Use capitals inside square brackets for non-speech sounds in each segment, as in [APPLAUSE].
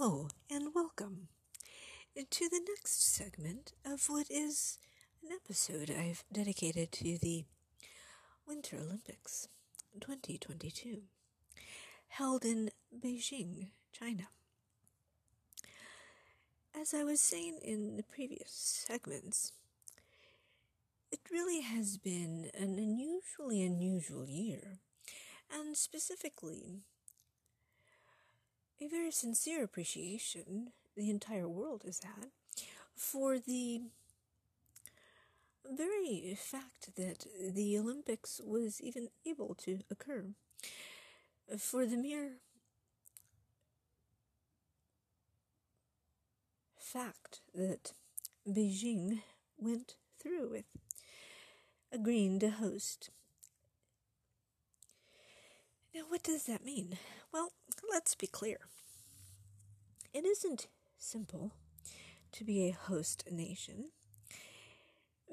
Hello and welcome to the next segment of what is an episode I've dedicated to the Winter Olympics 2022 held in Beijing, China. As I was saying in the previous segments, it really has been an unusually unusual year, and specifically a very sincere appreciation the entire world has had for the very fact that the Olympics was even able to occur, for the mere fact that Beijing went through with agreeing to host. Now, what does that mean? Well, let's be clear. It isn't simple to be a host nation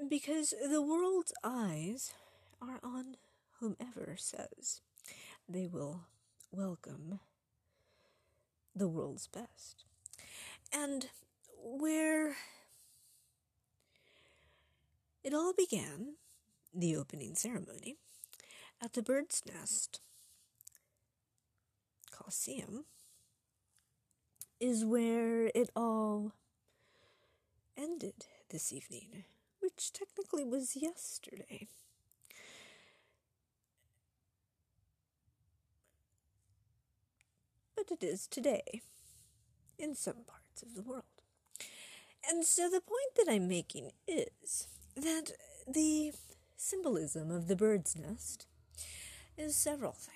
because the world's eyes are on whomever says they will welcome the world's best. And where it all began, the opening ceremony, at the bird's nest Coliseum is where it all ended this evening, which technically was yesterday. But it is today in some parts of the world. And so the point that I'm making is that the symbolism of the bird's nest is several things.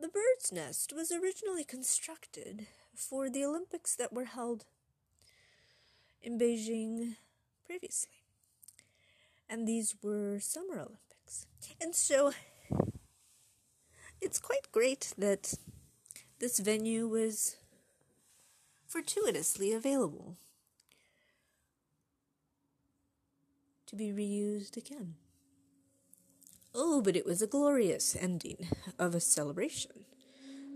The bird's nest was originally constructed for the Olympics that were held in Beijing previously. And these were Summer Olympics. And so it's quite great that this venue was fortuitously available to be reused again. Oh, but it was a glorious ending of a celebration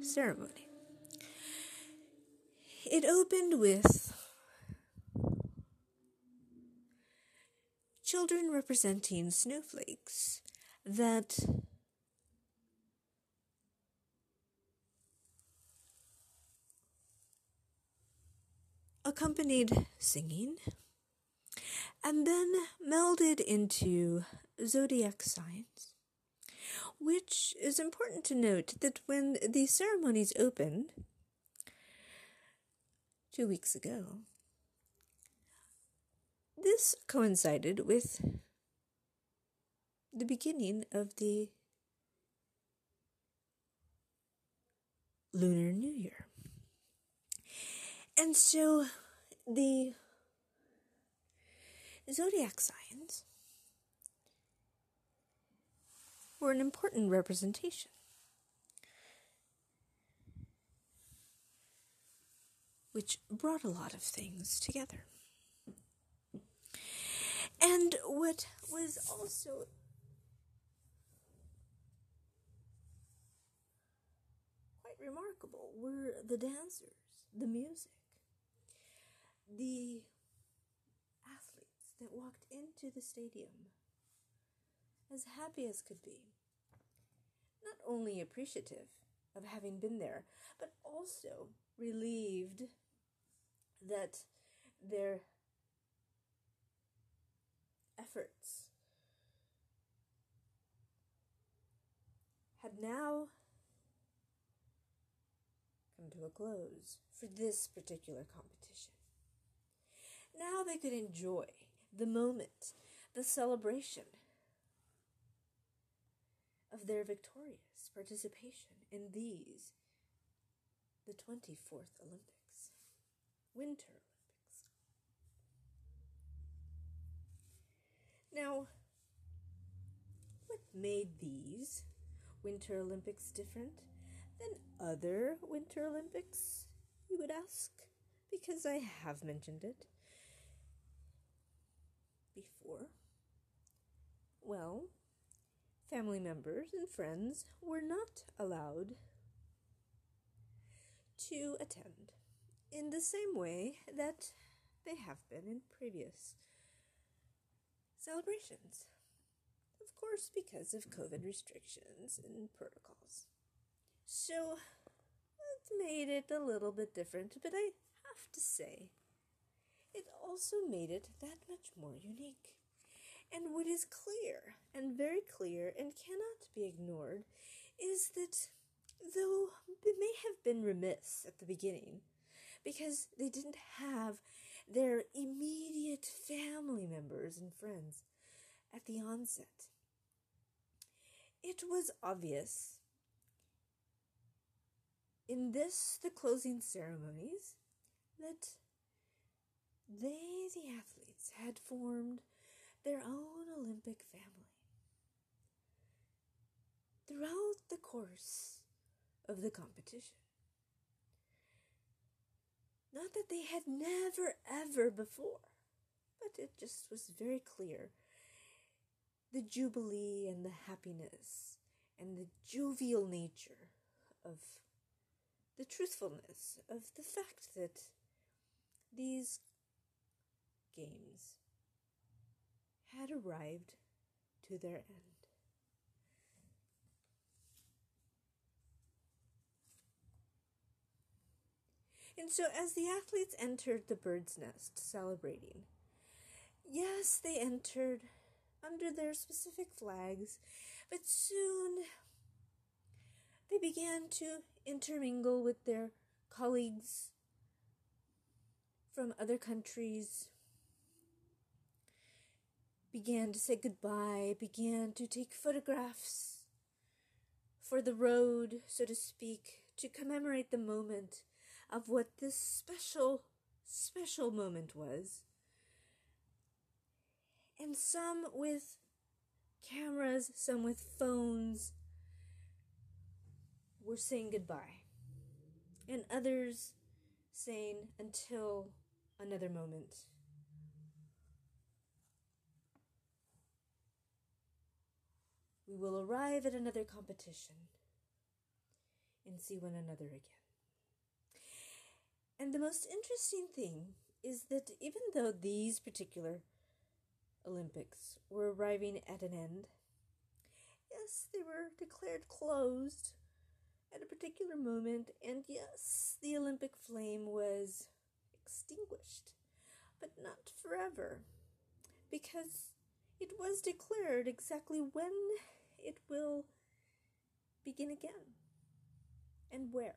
ceremony. It opened with children representing snowflakes that accompanied singing and then melded into zodiac signs, which is important to note that when the ceremonies opened two weeks ago, this coincided with the beginning of the Lunar New Year. And so the zodiac signs were an important representation. Which brought a lot of things together. And what was also quite remarkable were the dancers, the music, the athletes that walked into the stadium as happy as could be. Not only appreciative of having been there, but also relieved that their efforts had now come to a close for this particular competition. Now they could enjoy the moment, the celebration of their victorious participation in these, the 24th Olympics, Winter Olympics. Now, what made these Winter Olympics different than other Winter Olympics, you would ask? Because I have mentioned it before. Well, family members and friends were not allowed to attend in the same way that they have been in previous celebrations. Of course, because of COVID restrictions and protocols. So, it made it a little bit different, but I have to say, it also made it that much more unique. And what is clear, and very clear, and cannot be ignored, is that though they may have been remiss at the beginning, because they didn't have their immediate family members and friends at the onset, it was obvious in this, the closing ceremonies, that they, the athletes, had formed their own Olympic family. Throughout the course of the competition. Not that they had never ever before, but it just was very clear the jubilee and the happiness and the jovial nature of the truthfulness of the fact that these games had arrived to their end. And so, as the athletes entered the bird's nest celebrating, yes, they entered under their specific flags, but soon they began to intermingle with their colleagues from other countries, began to say goodbye, began to take photographs for the road, so to speak, to commemorate the moment of what this special, special moment was. And some with cameras, some with phones, were saying goodbye. And others saying until another moment. We will arrive at another competition and see one another again. And the most interesting thing is that even though these particular Olympics were arriving at an end, yes, they were declared closed at a particular moment, and yes, the Olympic flame was extinguished, but not forever, because it was declared exactly when it will begin again and where.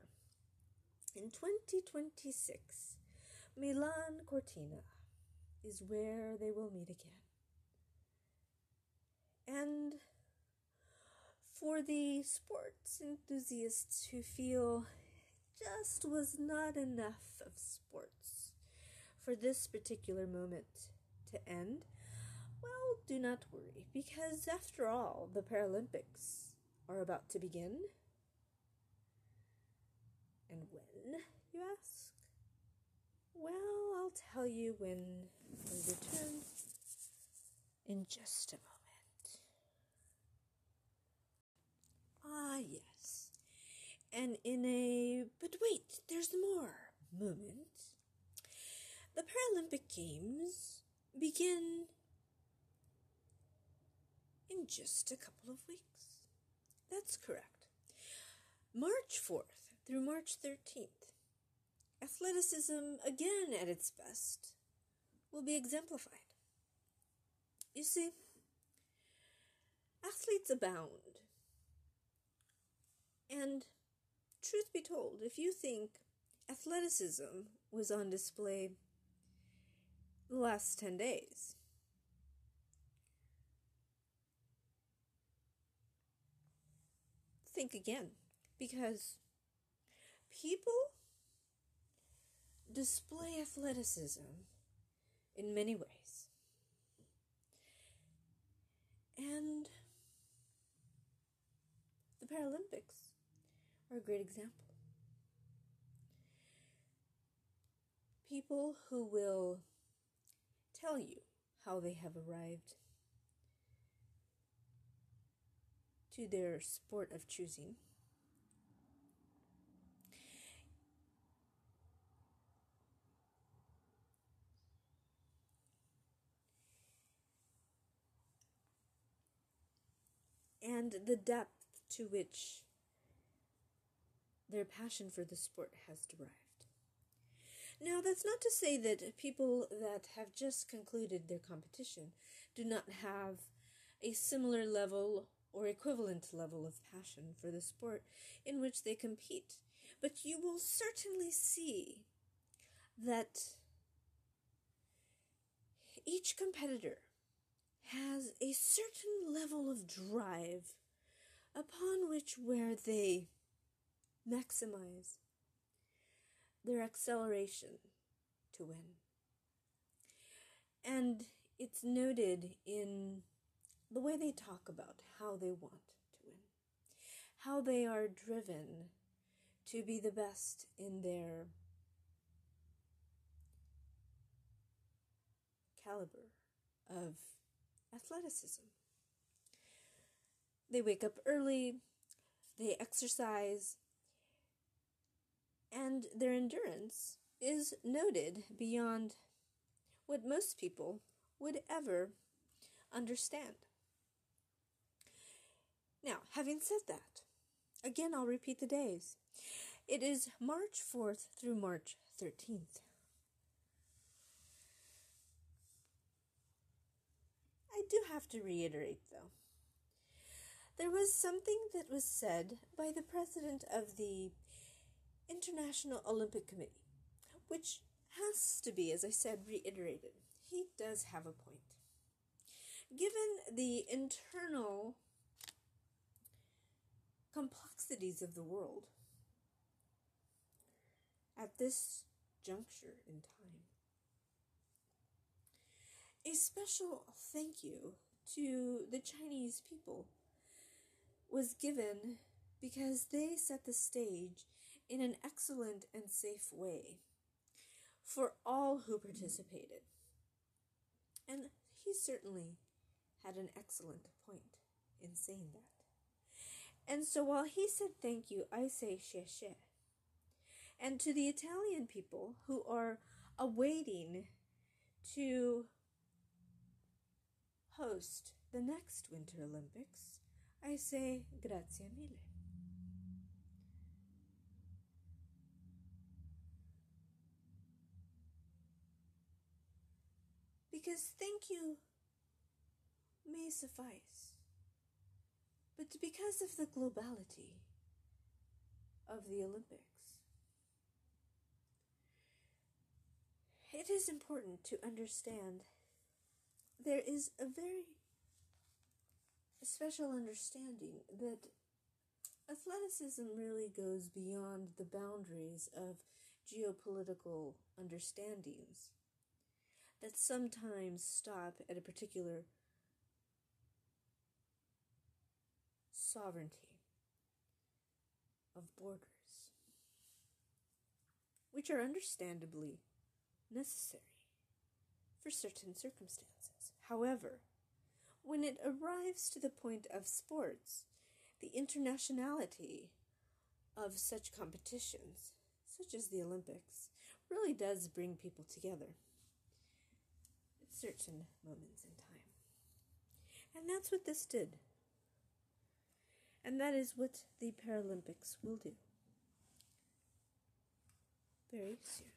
In 2026, Milan Cortina is where they will meet again. And for the sports enthusiasts who feel just was not enough of sports for this particular moment to end, well, do not worry, because after all, the Paralympics are about to begin. And when, you ask? Well, I'll tell you when we return in just a moment. Ah, yes. And in a but wait, there's more moment. The Paralympic Games begin in just a couple of weeks. That's correct. March 4th through March 13th. Athleticism, again at its best, will be exemplified. You see, athletes abound and truth be told, if you think athleticism was on display the last 10 days, think again because people display athleticism in many ways. And the Paralympics are a great example. People who will tell you how they have arrived to their sport of choosing. and the depth to which their passion for the sport has derived. Now, that's not to say that people that have just concluded their competition do not have a similar level or equivalent level of passion for the sport in which they compete, but you will certainly see that each competitor has a certain level of drive upon which where they maximize their acceleration to win. And it's noted in the way they talk about how they want to win, how they are driven to be the best in their caliber of athleticism. They wake up early, they exercise, and their endurance is noted beyond what most people would ever understand. Now, having said that, again I'll repeat the days. It is March 4th through March 13th. I do have to reiterate, though. There was something that was said by the president of the International Olympic Committee, which has to be, as I said, reiterated. He does have a point. Given the internal complexities of the world at this juncture in time, a special thank you to the Chinese people was given because they set the stage in an excellent and safe way for all who participated. And he certainly had an excellent point in saying that. And so while he said thank you, I say xie. And to the Italian people who are awaiting to host the next Winter Olympics, I say grazie mille. Because thank you may suffice, but because of the globality of the Olympics, it is important to understand there is a very special understanding that athleticism really goes beyond the boundaries of geopolitical understandings that sometimes stop at a particular sovereignty of borders, which are understandably necessary for certain circumstances. However, when it arrives to the point of sports, the internationality of such competitions, such as the Olympics, really does bring people together at certain moments in time. And that's what this did. And that is what the Paralympics will do very soon.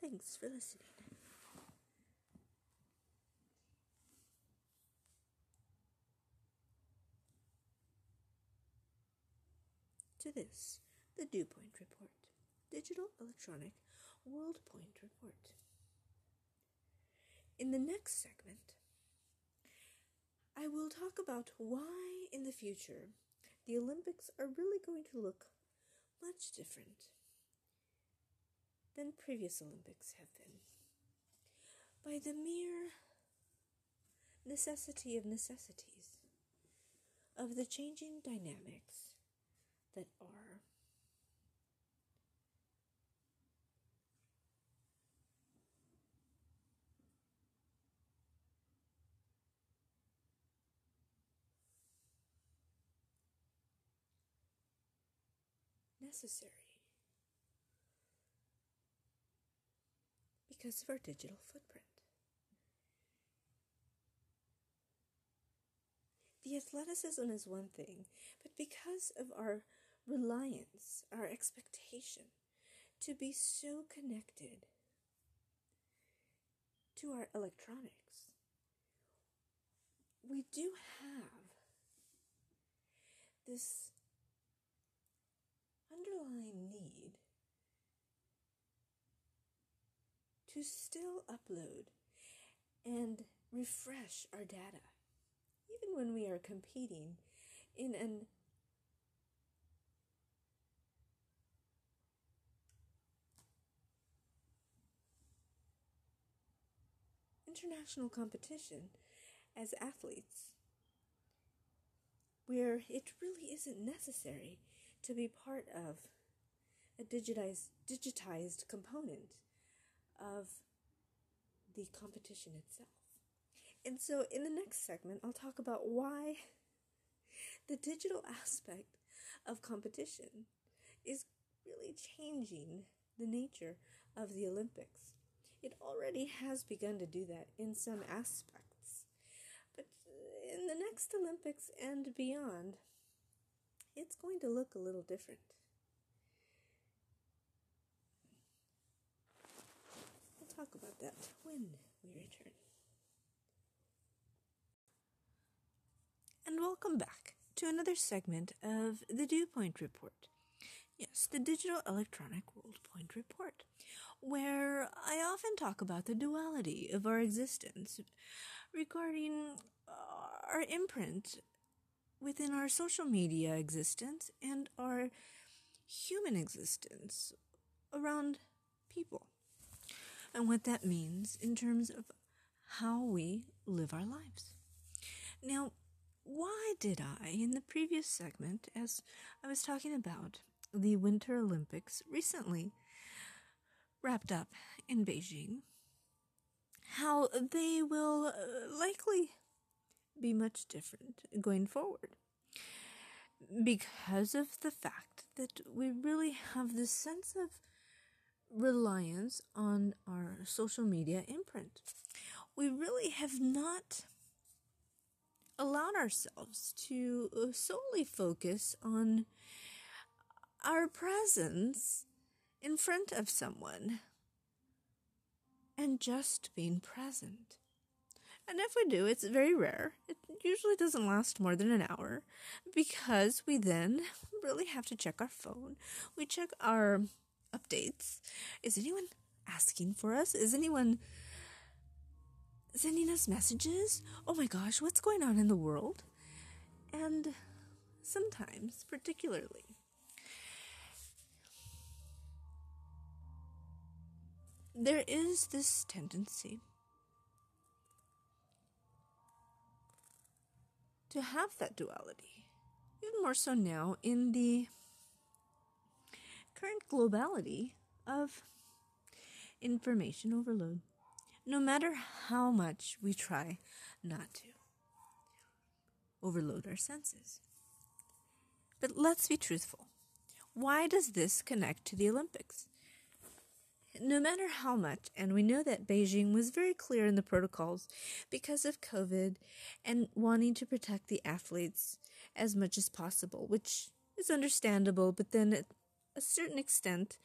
Thanks for listening. To this, the Dew Point Report, Digital Electronic World Point Report. In the next segment, I will talk about why in the future the Olympics are really going to look much different than previous Olympics have been. By the mere necessity of necessities, of the changing dynamics that are. Necessary because of our digital footprint. The athleticism is one thing, but because of our reliance, our expectation to be so connected to our electronics, we do have this underlying need to still upload and refresh our data, even when we are competing in an international competition as athletes where it really isn't necessary to be part of a digitized digitized component of the competition itself. And so in the next segment I'll talk about why the digital aspect of competition is really changing the nature of the Olympics. It already has begun to do that in some aspects. But in the next Olympics and beyond, it's going to look a little different. We'll talk about that when we return. And welcome back to another segment of the Dew Point Report. Yes, the Digital Electronic World Point Report, where I often talk about the duality of our existence regarding our imprint within our social media existence and our human existence around people and what that means in terms of how we live our lives. Now, why did I, in the previous segment, as I was talking about the Winter Olympics recently wrapped up in Beijing, how they will uh, likely be much different going forward because of the fact that we really have this sense of reliance on our social media imprint. We really have not allowed ourselves to uh, solely focus on our presence in front of someone and just being present. And if we do, it's very rare. It usually doesn't last more than an hour because we then really have to check our phone. We check our updates. Is anyone asking for us? Is anyone sending us messages? Oh my gosh, what's going on in the world? And sometimes, particularly, there is this tendency to have that duality, even more so now in the current globality of information overload, no matter how much we try not to overload our senses. But let's be truthful. Why does this connect to the Olympics? No matter how much, and we know that Beijing was very clear in the protocols because of COVID and wanting to protect the athletes as much as possible, which is understandable, but then at a certain extent,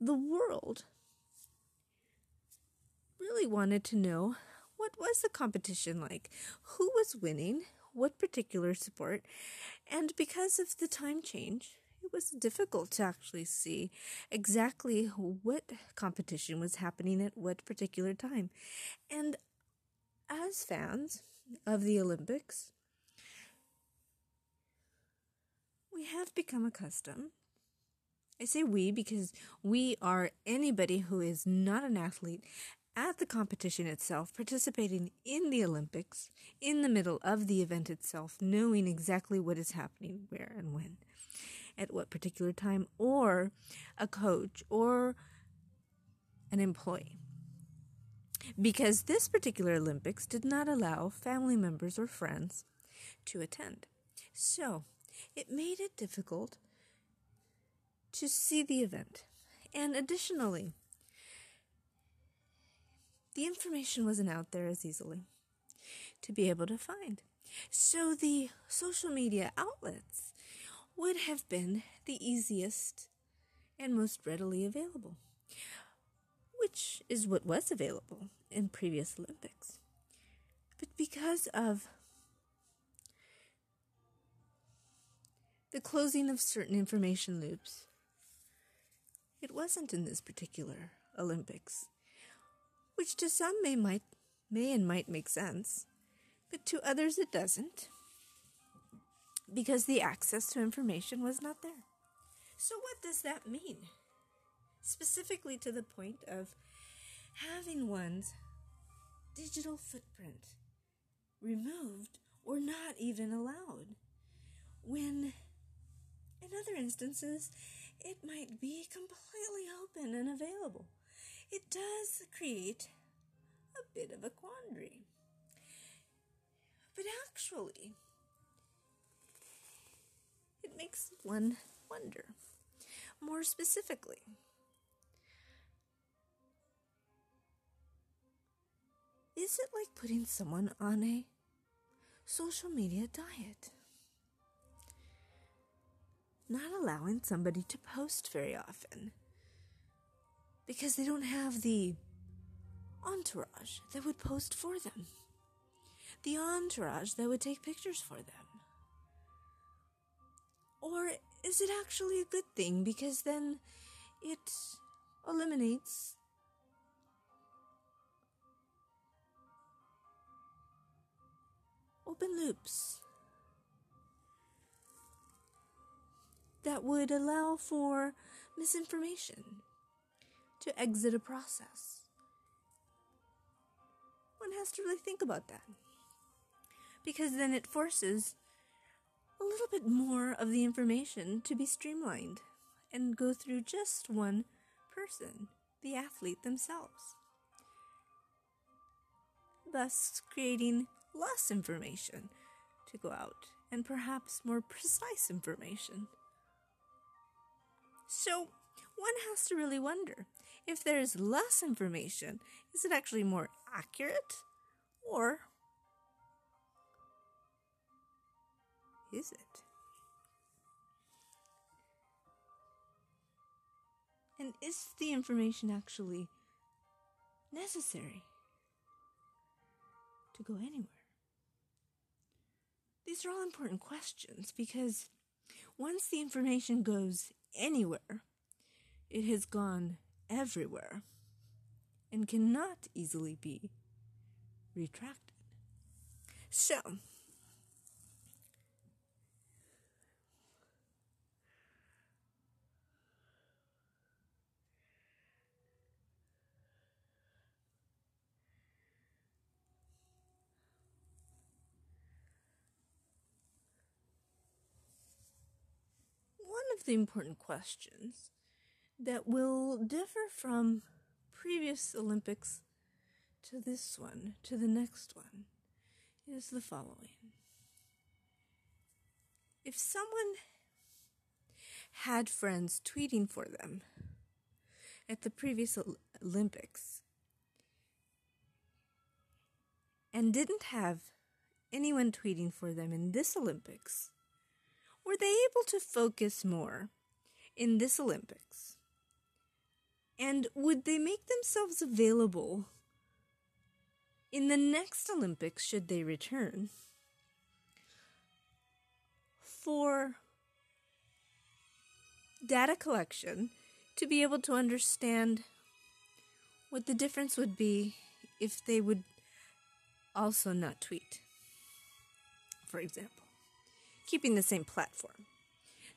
the world really wanted to know what was the competition like, who was winning, what particular sport, and because of the time change, was difficult to actually see exactly what competition was happening at what particular time. And as fans of the Olympics, we have become accustomed. I say we because we are anybody who is not an athlete at the competition itself, participating in the Olympics, in the middle of the event itself, knowing exactly what is happening, where, and when at what particular time, or a coach or an employee. Because this particular Olympics did not allow family members or friends to attend. So it made it difficult to see the event. And additionally, the information wasn't out there as easily to be able to find. So the social media outlets would have been the easiest and most readily available, which is what was available in previous Olympics. But because of the closing of certain information loops, it wasn't in this particular Olympics, which to some may might may and might make sense, but to others it doesn't, because the access to information was not there. So what does that mean? Specifically to the point of having one's digital footprint removed or not even allowed, when in other instances it might be completely open and available. It does create a bit of a quandary. But actually, it makes one wonder. More specifically, is it like putting someone on a social media diet? Not allowing somebody to post very often because they don't have the entourage that would post for them, the entourage that would take pictures for them. Or is it actually a good thing because then it eliminates open loops that would allow for misinformation to exit a process. One has to really think about that. Because then it forces a little bit more of the information to be streamlined and go through just one person, the athlete themselves. Thus, creating less information to go out and perhaps more precise information. So, one has to really wonder if there is less information, is it actually more accurate? Or is it? And is the information actually necessary to go anywhere? These are all important questions because once the information goes anywhere, it has gone everywhere and cannot easily be retracted. So, one of the important questions that will differ from previous Olympics to this one, to the next one, is the following. If someone had friends tweeting for them at the previous Olympics and didn't have anyone tweeting for them in this Olympics, were they able to focus more in this Olympics? And would they make themselves available in the next Olympics should they return for data collection to be able to understand what the difference would be if they would also not tweet, for example, keeping the same platform.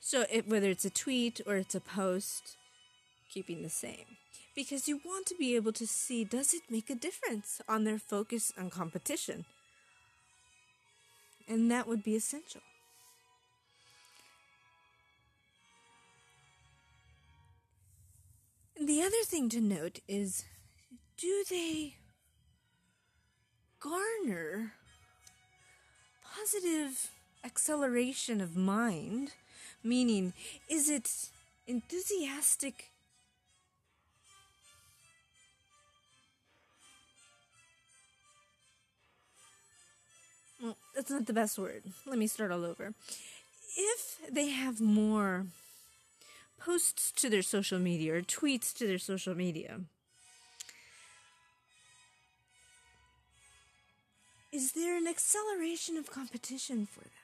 So, it, whether it's a tweet or it's a post, keeping the same because you want to be able to see does it make a difference on their focus on competition? And that would be essential. And the other thing to note is do they garner positive acceleration of mind? Meaning, is it enthusiastic? Well, that's not the best word. Let me start all over. If they have more posts to their social media or tweets to their social media, is there an acceleration of competition for them?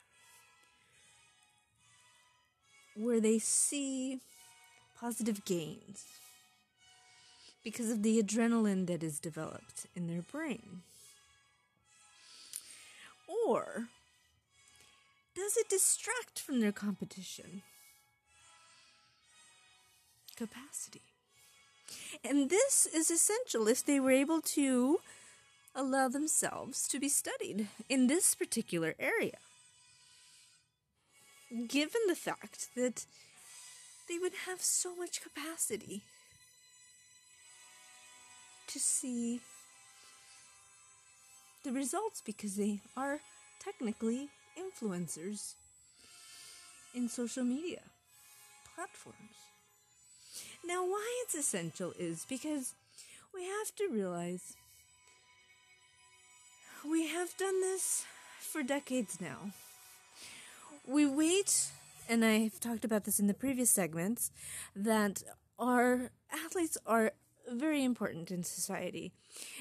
Where they see positive gains because of the adrenaline that is developed in their brain? Or does it distract from their competition? Capacity. And this is essential if they were able to allow themselves to be studied in this particular area. Given the fact that they would have so much capacity to see the results because they are technically influencers in social media platforms. Now, why it's essential is because we have to realize we have done this for decades now. We wait, and I've talked about this in the previous segments, that our athletes are very important in society.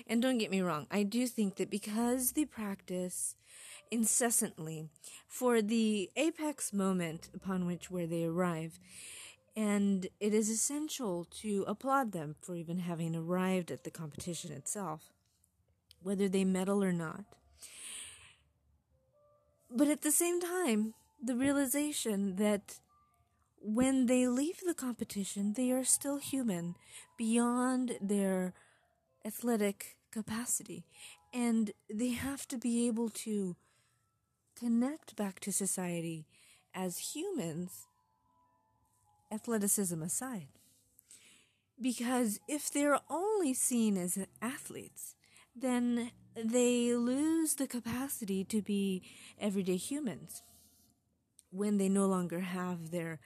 And don't get me wrong, I do think that because they practice incessantly for the apex moment upon which where they arrive, and it is essential to applaud them for even having arrived at the competition itself, whether they medal or not. But at the same time, the realization that when they leave the competition, they are still human beyond their athletic capacity. And they have to be able to connect back to society as humans, athleticism aside. Because if they're only seen as athletes, then they lose the capacity to be everyday humans when they no longer have their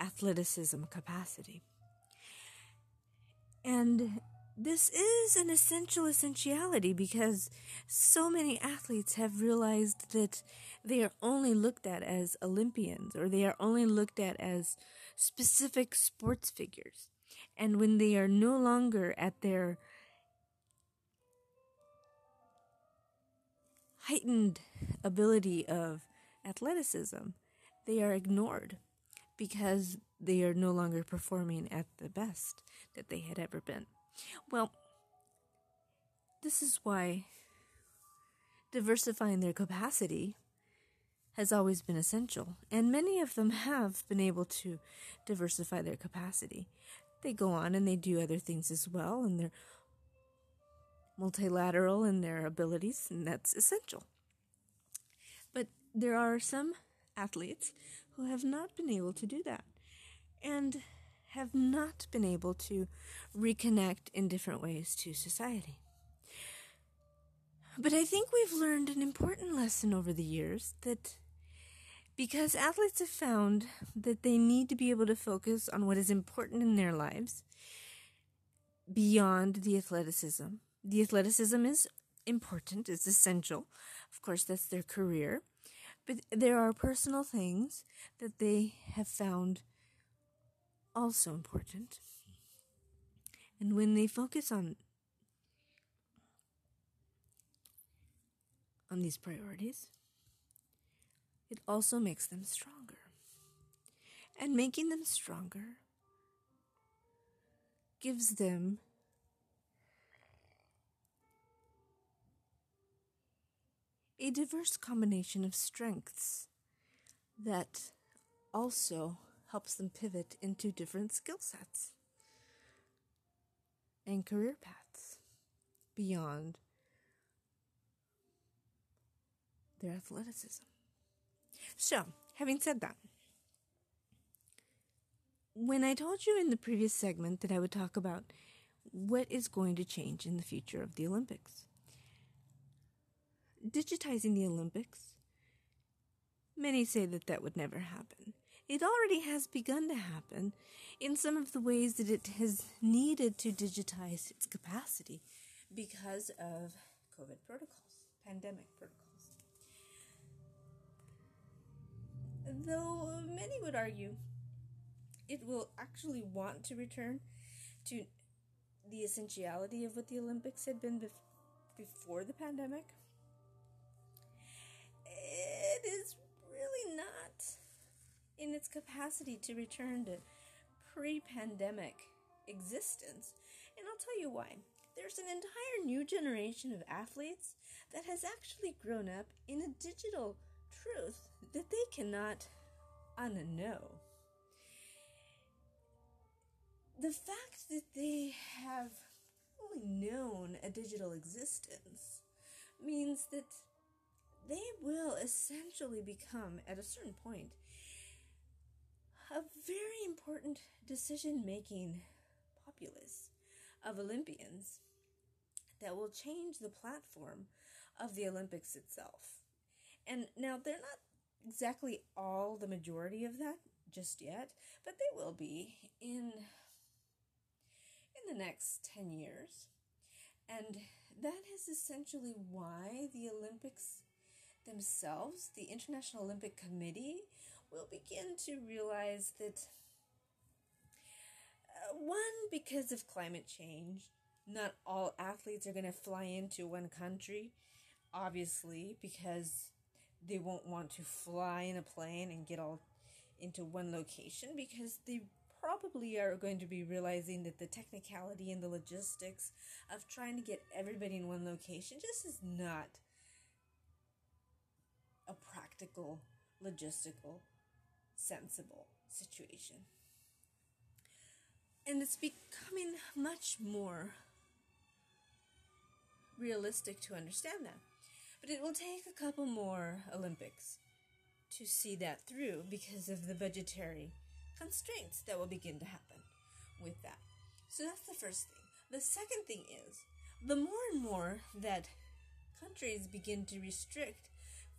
athleticism capacity. And this is an essential essentiality because so many athletes have realized that they are only looked at as Olympians or they are only looked at as specific sports figures. And when they are no longer at their heightened ability of athleticism, they are ignored because they are no longer performing at the best that they had ever been. Well, this is why diversifying their capacity has always been essential, and many of them have been able to diversify their capacity. They go on and they do other things as well, and they're multilateral in their abilities, and that's essential. But there are some athletes who have not been able to do that and have not been able to reconnect in different ways to society. But I think we've learned an important lesson over the years that because athletes have found that they need to be able to focus on what is important in their lives beyond the athleticism. The athleticism is important, it's essential. Of course, that's their career. But there are personal things that they have found also important. And when they focus on on these priorities, it also makes them stronger. And making them stronger gives them a diverse combination of strengths that also helps them pivot into different skill sets and career paths beyond their athleticism. So, having said that, when I told you in the previous segment that I would talk about what is going to change in the future of the Olympics, digitizing the Olympics? Many say that that would never happen. It already has begun to happen in some of the ways that it has needed to digitize its capacity because of COVID protocols, pandemic protocols. though many would argue it will actually want to return to the essentiality of what the Olympics had been bef- before the pandemic. It is really not in its capacity to return to pre pandemic existence. And I'll tell you why. There's an entire new generation of athletes that has actually grown up in a digital truth that they cannot unknow. The fact that they have only known a digital existence means that they will essentially become, at a certain point, a very important decision making populace of Olympians that will change the platform of the Olympics itself. And now they're not exactly all the majority of that just yet, but they will be in in the next 10 years. And that is essentially why the Olympics themselves, the International Olympic Committee, will begin to realize that uh, one, because of climate change, not all athletes are going to fly into one country, obviously, because they won't want to fly in a plane and get all into one location because they probably are going to be realizing that the technicality and the logistics of trying to get everybody in one location just is not a practical, logistical, sensible situation. And it's becoming much more realistic to understand that. But it will take a couple more Olympics to see that through because of the budgetary constraints that will begin to happen with that. So that's the first thing. The second thing is the more and more that countries begin to restrict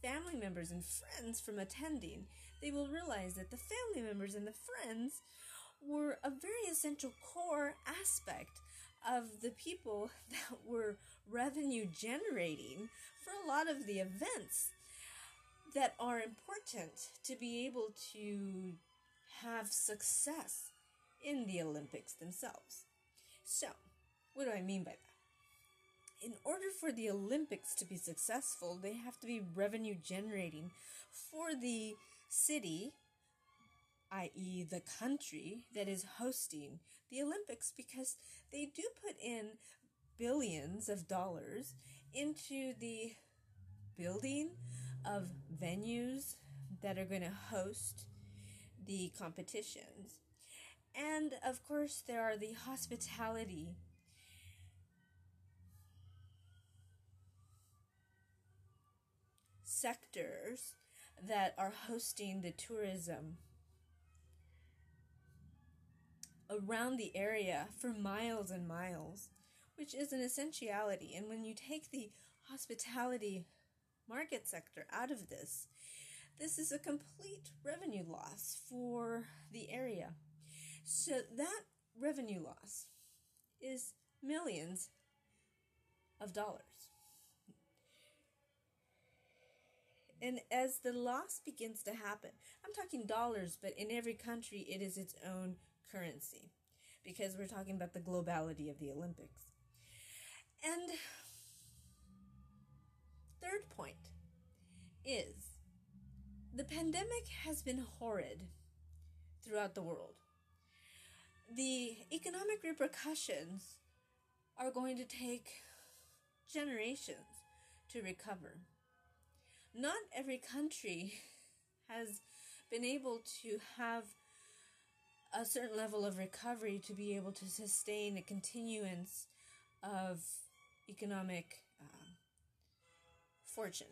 family members and friends from attending, they will realize that the family members and the friends were a very essential core aspect of the people [LAUGHS] that were revenue generating for a lot of the events that are important to be able to have success in the Olympics themselves. So, what do I mean by that? In order for the Olympics to be successful, they have to be revenue generating for the city, i.e., the country that is hosting the Olympics, because they do put in billions of dollars into the building of venues that are going to host the competitions. And of course, there are the hospitality sectors that are hosting the tourism around the area for miles and miles, which is an essentiality. And when you take the hospitality market sector out of this, this is a complete revenue loss for the area. So that revenue loss is millions of dollars. And as the loss begins to happen, I'm talking dollars, but in every country it is its own currency because we're talking about the globality of the Olympics. And third point is the pandemic has been horrid throughout the world. The economic repercussions are going to take generations to recover not every country [LAUGHS] has been able to have a certain level of recovery to be able to sustain a continuance of economic uh, fortune.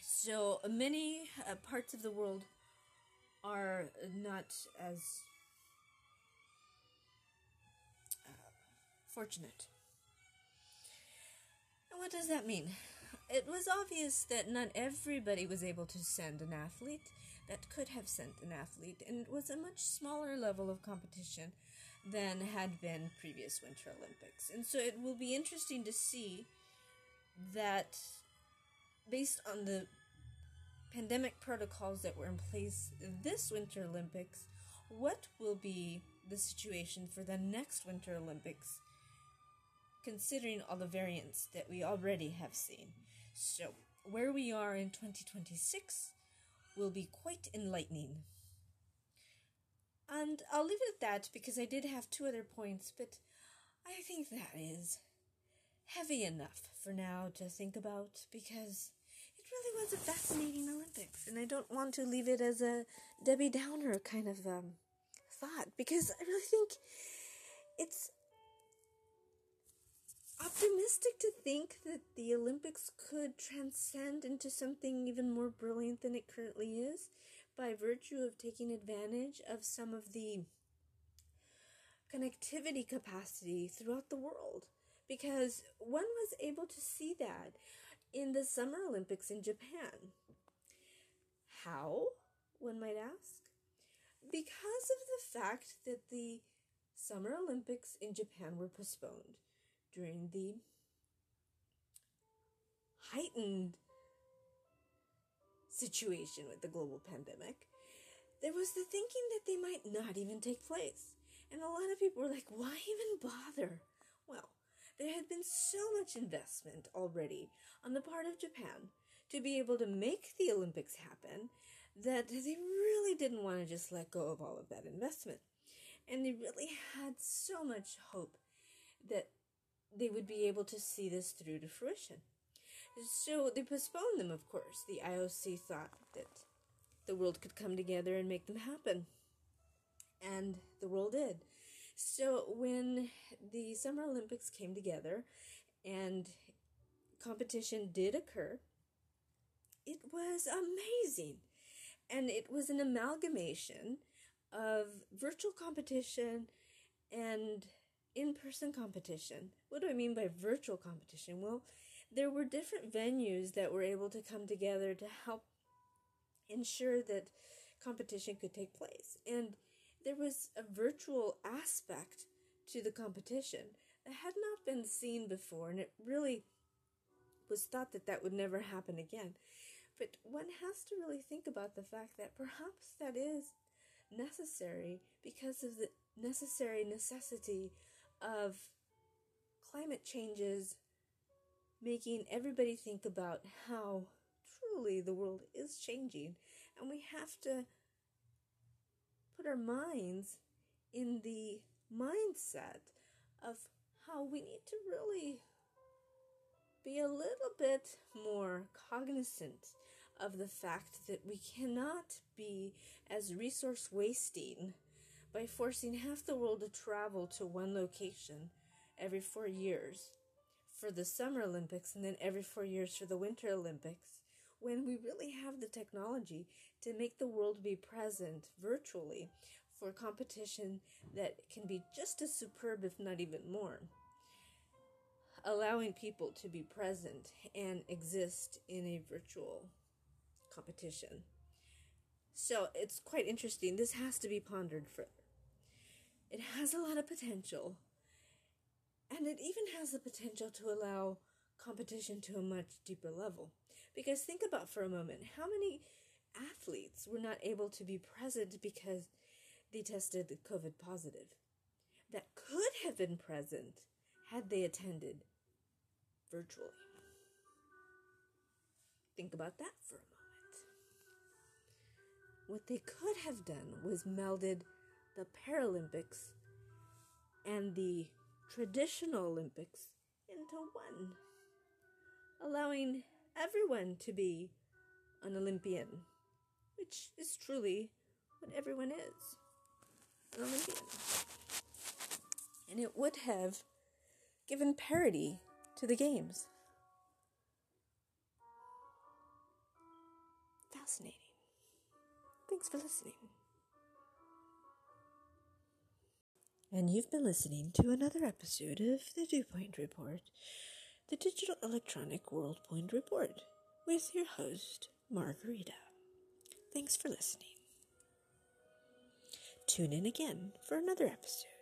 So many uh, parts of the world are not as uh, fortunate. And what does that mean? It was obvious that not everybody was able to send an athlete that could have sent an athlete, and it was a much smaller level of competition than had been previous Winter Olympics. And so it will be interesting to see that based on the pandemic protocols that were in place this Winter Olympics, what will be the situation for the next Winter Olympics, considering all the variants that we already have seen? So, where we are in 2026 will be quite enlightening. And I'll leave it at that because I did have two other points, but I think that is heavy enough for now to think about because it really was a fascinating Olympics, and I don't want to leave it as a Debbie Downer kind of um, thought because I really think it's optimistic to think that the Olympics could transcend into something even more brilliant than it currently is by virtue of taking advantage of some of the connectivity capacity throughout the world. Because one was able to see that in the Summer Olympics in Japan. How, one might ask? Because of the fact that the Summer Olympics in Japan were postponed during the heightened situation with the global pandemic, there was the thinking that they might not even take place. And a lot of people were like, why even bother? Well, there had been so much investment already on the part of Japan to be able to make the Olympics happen that they really didn't want to just let go of all of that investment. And they really had so much hope that they would be able to see this through to fruition. So they postponed them, of course. The IOC thought that the world could come together and make them happen. And the world did. So when the Summer Olympics came together and competition did occur, it was amazing. And it was an amalgamation of virtual competition and in person competition. What do I mean by virtual competition? Well, there were different venues that were able to come together to help ensure that competition could take place. And there was a virtual aspect to the competition that had not been seen before, and it really was thought that that would never happen again. But one has to really think about the fact that perhaps that is necessary because of the necessary necessity of climate changes making everybody think about how truly the world is changing. And we have to put our minds in the mindset of how we need to really be a little bit more cognizant of the fact that we cannot be as resource wasting by forcing half the world to travel to one location every four years for the Summer Olympics and then every four years for the Winter Olympics when we really have the technology to make the world be present virtually for competition that can be just as superb, if not even more. Allowing people to be present and exist in a virtual competition. So it's quite interesting. This has to be pondered further. It has a lot of potential, and it even has the potential to allow competition to a much deeper level. Because think about for a moment how many athletes were not able to be present because they tested COVID positive that could have been present had they attended virtually. Think about that for a moment. What they could have done was melded the Paralympics and the traditional Olympics into one allowing everyone to be an Olympian, which is truly what everyone is an Olympian. And it would have given parity to the games. Fascinating. Thanks for listening. And you've been listening to another episode of the Dew Report the Digital Electronic World Point Report with your host, Margarita. Thanks for listening. Tune in again for another episode.